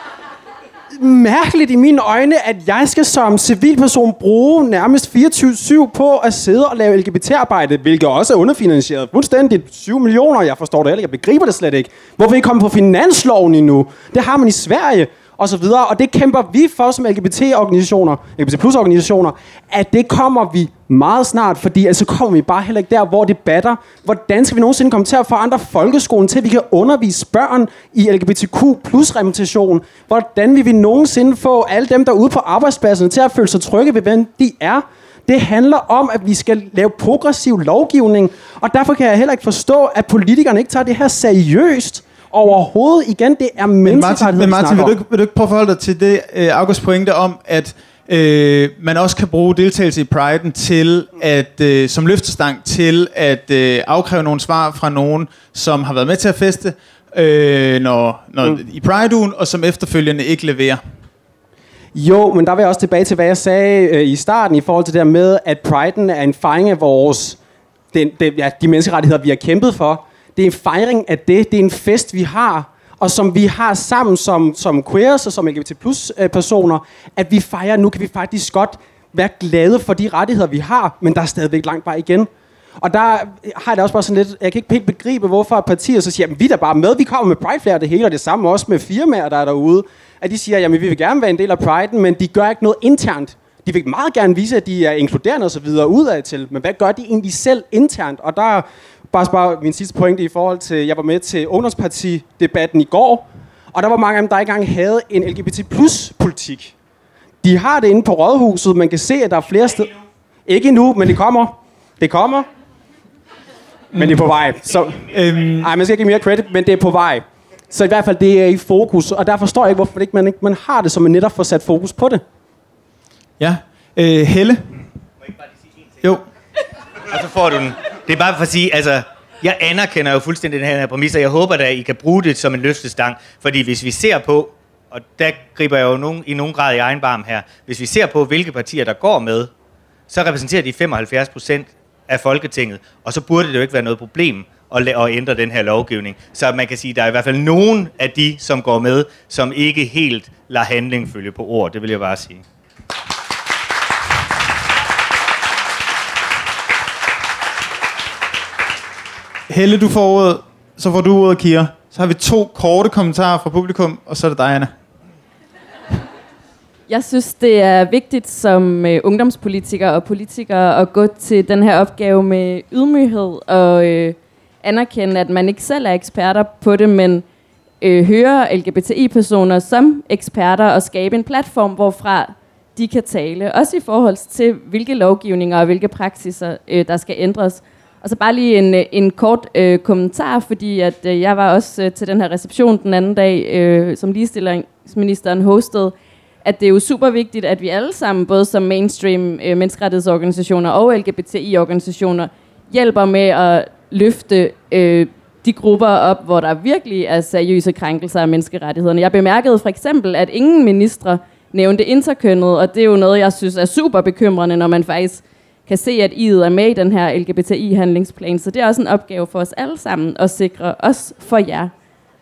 mærkeligt i mine øjne, at jeg skal som civilperson bruge nærmest 24-7 på at sidde og lave LGBT-arbejde, hvilket også er underfinansieret. Fuldstændigt 7 millioner, jeg forstår det heller ikke, jeg begriber det slet ikke. Hvorfor ikke komme på finansloven endnu? Det har man i Sverige, og så videre. Og det kæmper vi for som LGBT-organisationer, LGBT plus organisationer, at det kommer vi meget snart, fordi altså kommer vi bare heller ikke der, hvor det batter. Hvordan skal vi nogensinde komme til at forandre folkeskolen til, at vi kan undervise børn i LGBTQ plus repræsentation? Hvordan vil vi nogensinde få alle dem, der er ude på arbejdspladserne, til at føle sig trygge ved, hvem de er? Det handler om, at vi skal lave progressiv lovgivning, og derfor kan jeg heller ikke forstå, at politikerne ikke tager det her seriøst overhovedet. Igen, det er Men Martin, men vi Martin snakker vil, du ikke, vil du ikke prøve at forholde dig til det, øh, August pointe om, at øh, man også kan bruge deltagelse i Pride'en til at, øh, som løftestang til at øh, afkræve nogle svar fra nogen, som har været med til at feste øh, når, når, mm. i Pride-ugen, og som efterfølgende ikke leverer. Jo, men der vil jeg også tilbage til, hvad jeg sagde øh, i starten i forhold til det der med, at Pride'en er en fejring af vores, den, det, ja, de menneskerettigheder, vi har kæmpet for. Det er en fejring af det. Det er en fest, vi har. Og som vi har sammen som, som queers og som LGBT plus øh, personer, at vi fejrer, nu kan vi faktisk godt være glade for de rettigheder, vi har, men der er stadigvæk langt vej igen. Og der har jeg det også bare sådan lidt, jeg kan ikke helt begribe, hvorfor partier så siger, jamen vi er da bare med, vi kommer med Pride Flair det hele, og det samme også med firmaer, der er derude, at de siger, jamen vi vil gerne være en del af Pride'en, men de gør ikke noget internt. De vil meget gerne vise, at de er inkluderende og så videre udad til, men hvad gør de egentlig selv internt? Og der bare, bare min sidste pointe i forhold til, jeg var med til ungdomspartidebatten i går, og der var mange af dem, der ikke engang havde en LGBT plus politik. De har det inde på Rådhuset, man kan se, at der er flere steder. Ikke endnu, men det kommer. Det kommer. Men det er på vej. Så, Øhm, ej, man skal ikke give mere credit, men det er på vej. Så i hvert fald, det er i fokus, og der forstår jeg ikke, hvorfor ikke man, ikke, man har det, så man netop får sat fokus på det. ja. Øh, Helle? Jo. Og så får du den. Det er bare for at sige, altså, jeg anerkender jo fuldstændig den her præmis, og jeg håber da, at I kan bruge det som en løftestang. Fordi hvis vi ser på, og der griber jeg jo nogen, i nogen grad i egen barm her, hvis vi ser på, hvilke partier, der går med, så repræsenterer de 75 procent af Folketinget, og så burde det jo ikke være noget problem at, la- at ændre den her lovgivning. Så man kan sige, at der er i hvert fald nogen af de, som går med, som ikke helt lader handling følge på ord. Det vil jeg bare sige. Helle, du får ordet, så får du ordet, Kira. Så har vi to korte kommentarer fra publikum, og så er det dig, Anna. Jeg synes, det er vigtigt som øh, ungdomspolitiker og politiker at gå til den her opgave med ydmyghed og øh, anerkende, at man ikke selv er eksperter på det, men øh, høre LGBTI-personer som eksperter og skabe en platform, hvorfra de kan tale. Også i forhold til, hvilke lovgivninger og hvilke praksiser, øh, der skal ændres. Og så bare lige en, øh, en kort øh, kommentar, fordi at øh, jeg var også øh, til den her reception den anden dag, øh, som ligestillingsministeren hostede, at det er jo super vigtigt, at vi alle sammen, både som mainstream øh, menneskerettighedsorganisationer og LGBTI-organisationer, hjælper med at løfte øh, de grupper op, hvor der virkelig er seriøse krænkelser af menneskerettighederne. Jeg bemærkede for eksempel, at ingen ministre nævnte interkønnet, og det er jo noget, jeg synes er super bekymrende, når man faktisk kan se, at I er med i den her LGBTI-handlingsplan. Så det er også en opgave for os alle sammen at sikre, os for jer,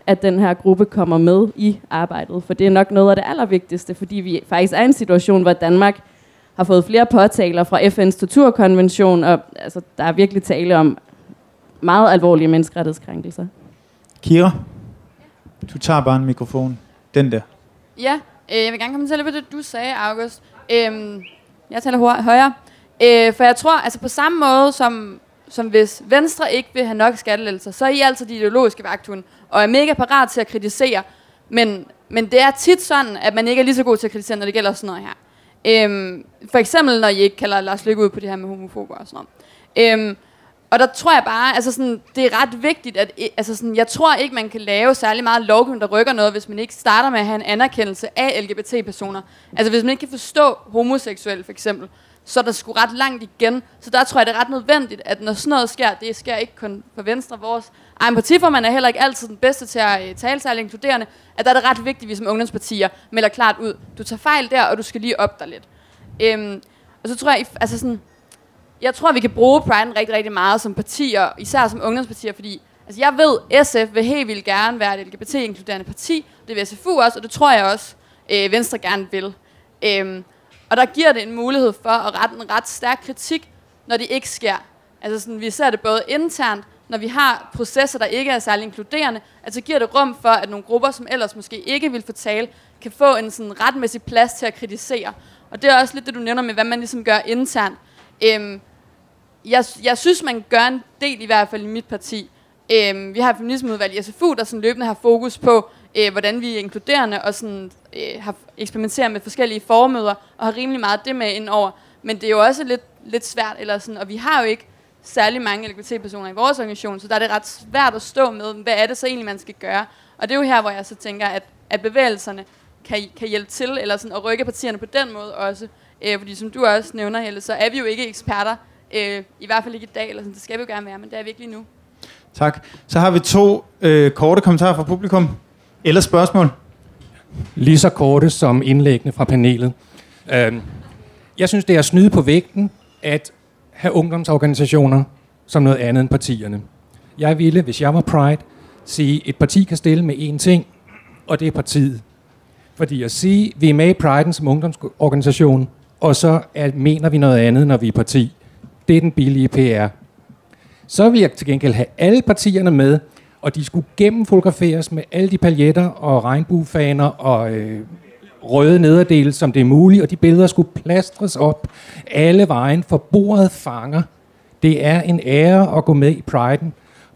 at den her gruppe kommer med i arbejdet. For det er nok noget af det allervigtigste, fordi vi faktisk er i en situation, hvor Danmark har fået flere påtaler fra FN's torturkonvention, og altså, der er virkelig tale om meget alvorlige menneskerettighedskrænkelser. Kira, du tager bare en mikrofon. Den der. Ja, øh, jeg vil gerne kommentere lidt på det, du sagde, August. Øhm, jeg taler højere. Øh, for jeg tror, altså på samme måde som, som hvis Venstre ikke vil have nok skattelettelser, så er I altid de ideologiske vagthunde, og er mega parat til at kritisere. Men, men det er tit sådan, at man ikke er lige så god til at kritisere, når det gælder sådan noget her. Øhm, for eksempel, når I ikke kalder Lars Lykke ud på det her med homofober og sådan noget. Øhm, og der tror jeg bare, altså sådan, det er ret vigtigt, at altså sådan, jeg tror ikke, man kan lave særlig meget lovgivning, der rykker noget, hvis man ikke starter med at have en anerkendelse af LGBT-personer. Altså hvis man ikke kan forstå homoseksuelle for eksempel, så er der sgu ret langt igen. Så der tror jeg, det er ret nødvendigt, at når sådan noget sker, det sker ikke kun for Venstre, vores egen partiformand er heller ikke altid den bedste til at øh, tale sig inkluderende, at der er det ret vigtigt, at vi som ungdomspartier melder klart ud, du tager fejl der, og du skal lige op dig lidt. Øhm, og så tror jeg, altså sådan, jeg tror, vi kan bruge Pride rigtig, rigtig meget som partier, især som ungdomspartier, fordi altså jeg ved, SF vil helt vildt gerne være et LGBT-inkluderende parti, det vil SFU også, og det tror jeg også, øh, Venstre gerne vil. Øhm, og der giver det en mulighed for at rette en ret stærk kritik, når det ikke sker. Altså sådan, vi ser det både internt, når vi har processer, der ikke er særlig inkluderende, altså giver det rum for, at nogle grupper, som ellers måske ikke vil fortale, kan få en sådan retmæssig plads til at kritisere. Og det er også lidt det, du nævner med, hvad man ligesom gør internt. Øhm, jeg, jeg synes, man gør en del i hvert fald i mit parti. Øhm, vi har et feminismeudvalg i SFU, der sådan løbende har fokus på, øh, hvordan vi er inkluderende og sådan, øh, har eksperimenteret med forskellige formøder og har rimelig meget det med indover. Men det er jo også lidt, lidt svært, eller sådan, og vi har jo ikke særlig mange LGBT-personer i vores organisation, så der er det ret svært at stå med, hvad er det så egentlig, man skal gøre. Og det er jo her, hvor jeg så tænker, at, at bevægelserne kan, kan hjælpe til, eller sådan at rykke partierne på den måde også. Øh, fordi som du også nævner, Helle, så er vi jo ikke eksperter, øh, i hvert fald ikke i dag, eller sådan, det skal vi jo gerne være, men det er virkelig nu. Tak. Så har vi to øh, korte kommentarer fra publikum. Eller spørgsmål. Lige så korte som indlæggene fra panelet. Øhm, jeg synes, det er snyde på vægten at have ungdomsorganisationer som noget andet end partierne. Jeg ville, hvis jeg var Pride, sige, at et parti kan stille med én ting, og det er partiet. Fordi at sige, at vi er med i Pride'en som ungdomsorganisation, og så er, mener vi noget andet, når vi er parti, det er den billige PR. Så vil jeg til gengæld have alle partierne med, og de skulle gennemfotograferes med alle de paljetter og regnbuefaner og øh, røde nederdele, som det er muligt, og de billeder skulle plastres op alle vejen, for bordet fanger. Det er en ære at gå med i Pride'en,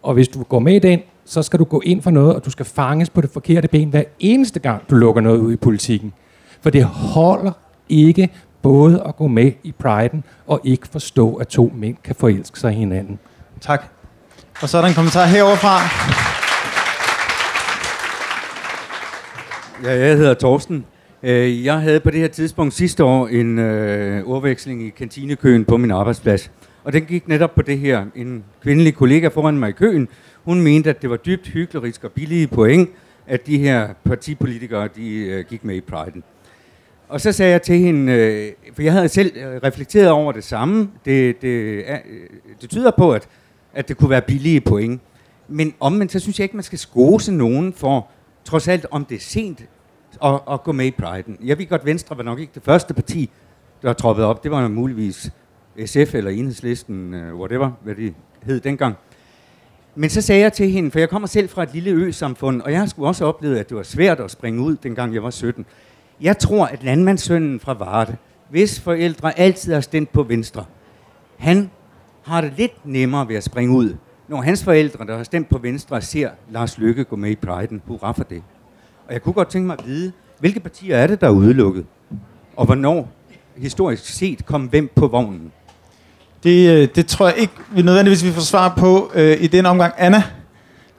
og hvis du går med i den, så skal du gå ind for noget, og du skal fanges på det forkerte ben hver eneste gang, du lukker noget ud i politikken. For det holder ikke både at gå med i Pride'en og ikke forstå, at to mænd kan forelske sig hinanden. Tak. Og så er der en kommentar heroverfra. Ja, jeg hedder Torsten. Øh, jeg havde på det her tidspunkt sidste år en øh, ordveksling i kantinekøen på min arbejdsplads. Og den gik netop på det her. En kvindelig kollega foran mig i køen, hun mente, at det var dybt hyklerisk og billige point, at de her partipolitikere de, øh, gik med i Pride'en. Og så sagde jeg til hende, øh, for jeg havde selv øh, reflekteret over det samme, det, det, er, øh, det tyder på, at, at det kunne være billige point. Men omvendt, så synes jeg ikke, man skal skose nogen for, trods alt om det er sent, at, at gå med i Pride'en. Jeg ved godt, Venstre var nok ikke det første parti, der troppede op. Det var muligvis SF eller Enhedslisten, øh, whatever, hvad det hed dengang. Men så sagde jeg til hende, for jeg kommer selv fra et lille ø-samfund, og jeg skulle også oplevet, at det var svært at springe ud, dengang jeg var 17. Jeg tror, at landmandssønnen fra Varde, hvis forældre altid har stemt på Venstre, han har det lidt nemmere ved at springe ud, når hans forældre, der har stemt på Venstre, ser Lars Lykke gå med i Pride'en. Hurra for det. Og jeg kunne godt tænke mig at vide, hvilke partier er det, der er udelukket? Og hvornår, historisk set, kom hvem på vognen? Det, øh, det tror jeg ikke, vi nødvendigvis vi får svar på øh, i den omgang. Anna,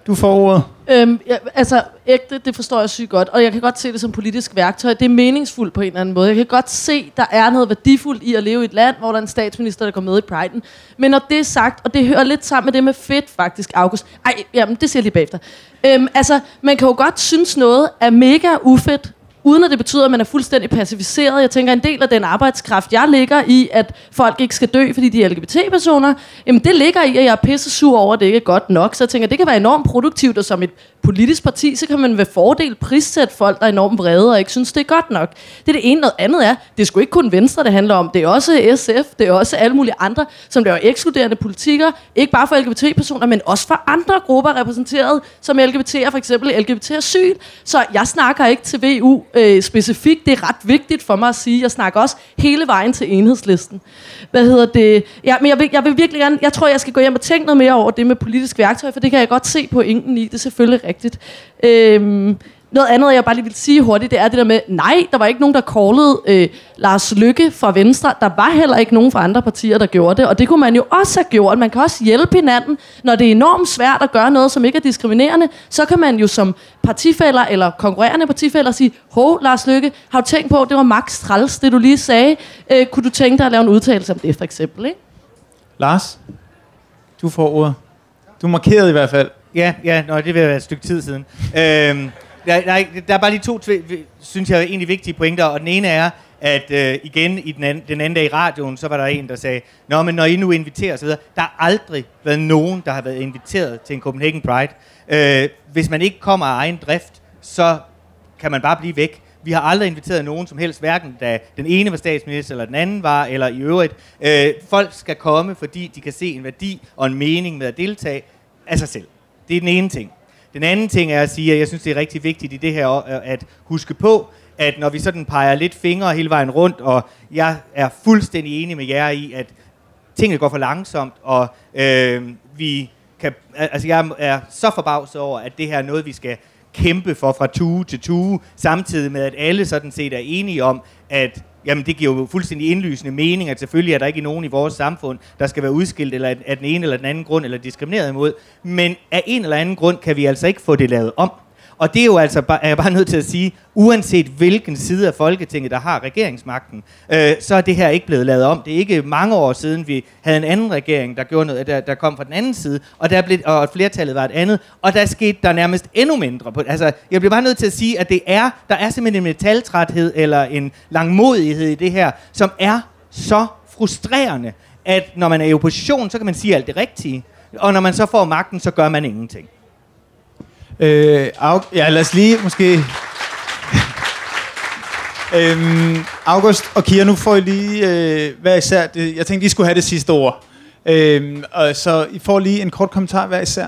du får ordet. Øhm, ja, altså, ægte, det forstår jeg sygt godt, og jeg kan godt se det som politisk værktøj. Det er meningsfuldt på en eller anden måde. Jeg kan godt se, der er noget værdifuldt i at leve i et land, hvor der er en statsminister, der går med i Pride'en. Men når det er sagt, og det hører lidt sammen med det med fedt faktisk, August. Ej, jamen, det siger jeg lige bagefter. Øhm, altså, man kan jo godt synes noget er mega ufedt, uden at det betyder, at man er fuldstændig pacificeret. Jeg tænker, en del af den arbejdskraft, jeg ligger i, at folk ikke skal dø, fordi de er LGBT-personer, jamen det ligger i, at jeg er pisse sur over, at det ikke er godt nok. Så jeg tænker, det kan være enormt produktivt, og som et politisk parti, så kan man ved fordel prissætte folk, der er enormt vrede og ikke synes, det er godt nok. Det er det ene. Noget andet er, det er sgu ikke kun Venstre, det handler om. Det er også SF, det er også alle mulige andre, som laver ekskluderende politikker, ikke bare for LGBT-personer, men også for andre grupper repræsenteret, som LGBT'er, for eksempel LGBT asyl. Så jeg snakker ikke til VU øh, specifikt. Det er ret vigtigt for mig at sige. Jeg snakker også hele vejen til enhedslisten. Hvad hedder det? Ja, men jeg vil, jeg vil virkelig gerne, jeg tror, jeg skal gå hjem og tænke noget mere over det med politisk værktøj, for det kan jeg godt se på ingen i. Det er selvfølgelig rigtigt. Øhm, noget andet, jeg bare lige vil sige hurtigt, det er det der med, nej, der var ikke nogen, der callede øh, Lars Lykke fra Venstre. Der var heller ikke nogen fra andre partier, der gjorde det. Og det kunne man jo også have gjort. Man kan også hjælpe hinanden. Når det er enormt svært at gøre noget, som ikke er diskriminerende, så kan man jo som partifælder eller konkurrerende partifælder sige, hov, Lars Lykke, har du tænkt på, det var max træls, det du lige sagde. Øh, kunne du tænke dig at lave en udtalelse om det, for eksempel? Ikke? Lars, du får ordet. Du markerede i hvert fald. Ja, ja, nå, det vil være et stykke tid siden. øhm, der, der, der er bare lige to, tv- synes jeg, egentlig vigtige pointer, og den ene er, at øh, igen i den anden, den anden dag i radioen, så var der en, der sagde, Nå, men når I nu inviterer osv., der har aldrig været nogen, der har været inviteret til en Copenhagen Pride. Øh, hvis man ikke kommer af egen drift, så kan man bare blive væk. Vi har aldrig inviteret nogen som helst, hverken da den ene var statsminister, eller den anden var, eller i øvrigt. Øh, folk skal komme, fordi de kan se en værdi og en mening med at deltage af sig selv. Det er den ene ting. Den anden ting er at sige, at jeg synes, det er rigtig vigtigt i det her øh, at huske på, at når vi sådan peger lidt fingre hele vejen rundt, og jeg er fuldstændig enig med jer i, at tingene går for langsomt, og øh, vi kan, altså jeg er så forbavset over, at det her er noget, vi skal kæmpe for fra tue til tue, samtidig med, at alle sådan set er enige om, at Jamen, det giver jo fuldstændig indlysende mening, at selvfølgelig er der ikke nogen i vores samfund, der skal være udskilt eller af den ene eller den anden grund, eller diskrimineret imod. Men af en eller anden grund kan vi altså ikke få det lavet om. Og det er jo altså er jeg bare nødt til at sige, uanset hvilken side af Folketinget, der har regeringsmagten, øh, så er det her ikke blevet lavet om. Det er ikke mange år siden, vi havde en anden regering, der gjorde noget, der, der kom fra den anden side, og, der blev, og flertallet var et andet, og der skete der nærmest endnu mindre. På, altså, jeg bliver bare nødt til at sige, at det er, der er simpelthen en metaltræthed eller en langmodighed i det her, som er så frustrerende, at når man er i opposition, så kan man sige alt det rigtige, og når man så får magten, så gør man ingenting. Øh, Aug- ja, lad os lige måske... øhm, August og Kira, nu får I lige øh, hver især... Det, jeg tænkte, I skulle have det sidste ord. Øhm, og så I får lige en kort kommentar hver især.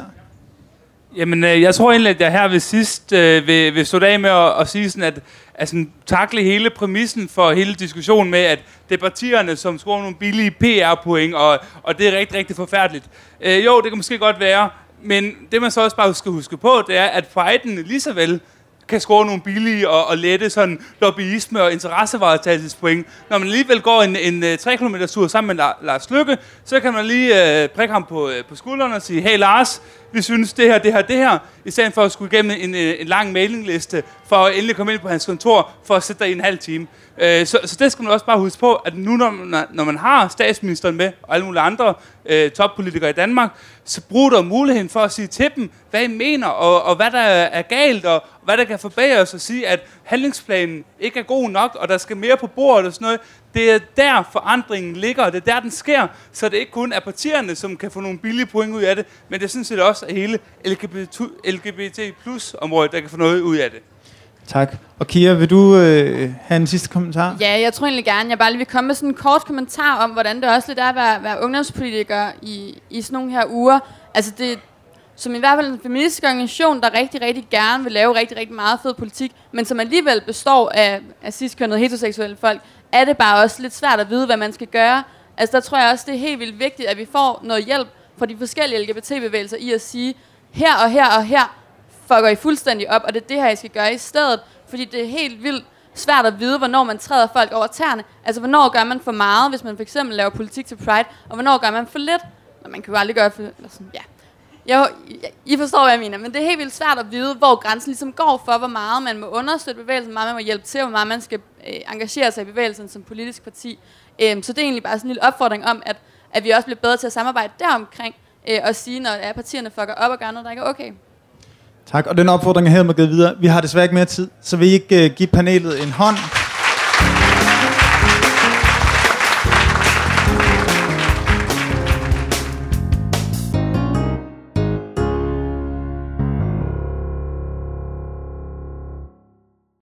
Jamen, øh, jeg tror egentlig, at jeg her ved sidst øh, vil, vil stå af med at, at sige sådan, at altså, takle hele præmissen for hele diskussionen med, at det er partierne, som scorer nogle billige PR-point, og, og det er rigtig, rigtig forfærdeligt. Øh, jo, det kan måske godt være, men det man så også bare skal huske på, det er, at Pride'en lige så vel kan score nogle billige og, og lette sådan lobbyisme og interessevaretagelsespoint. Når man alligevel går en, en, en 3 km tur sammen med Lars Lykke, så kan man lige øh, prikke ham på, øh, på skulderen og sige, hey Lars, vi synes det her, det her, det her, i stedet for at skulle igennem en, øh, en, lang mailingliste, for at endelig komme ind på hans kontor, for at sætte dig i en halv time. Øh, så, så det skal man også bare huske på, at nu når man, når man har statsministeren med, og alle mulige andre øh, toppolitikere i Danmark, så brug der muligheden for at sige til dem, hvad I mener, og, og hvad der er galt, og hvad der kan forbedres, og sige, at handlingsplanen ikke er god nok, og der skal mere på bordet og sådan noget. Det er der forandringen ligger, og det er der, den sker, så det ikke kun er partierne, som kan få nogle billige point ud af det, men det er sådan set også hele LGBT, LGBT plus området, der kan få noget ud af det. Tak. Og Kira, vil du øh, have en sidste kommentar? Ja, jeg tror egentlig gerne, jeg bare lige vil komme med sådan en kort kommentar om, hvordan det også lidt er at være, være ungdomspolitiker i, i sådan nogle her uger. Altså det, som i hvert fald en feministisk organisation, der rigtig, rigtig gerne vil lave rigtig, rigtig meget fed politik, men som alligevel består af, af ciskønnede heteroseksuelle folk, er det bare også lidt svært at vide, hvad man skal gøre. Altså der tror jeg også, det er helt vildt vigtigt, at vi får noget hjælp fra de forskellige LGBT-bevægelser i at sige, her og her og her fucker I fuldstændig op, og det er det her, I skal gøre i stedet. Fordi det er helt vildt, svært at vide, hvornår man træder folk over tæerne. Altså, hvornår gør man for meget, hvis man for eksempel laver politik til Pride, og hvornår gør man for lidt? Og man kan jo aldrig gøre for... Eller sådan, ja. Jeg, I forstår, hvad jeg mener, men det er helt vildt svært at vide, hvor grænsen ligesom går for, hvor meget man må understøtte bevægelsen, hvor meget man må hjælpe til, hvor meget man skal øh, engagere sig i bevægelsen som politisk parti. Øh, så det er egentlig bare sådan en lille opfordring om, at, at vi også bliver bedre til at samarbejde deromkring, øh, og sige, når ja, partierne fucker op og gør noget, der ikke er okay. Tak, og den opfordring er hermed givet videre. Vi har desværre ikke mere tid, så vil I ikke øh, give panelet en hånd?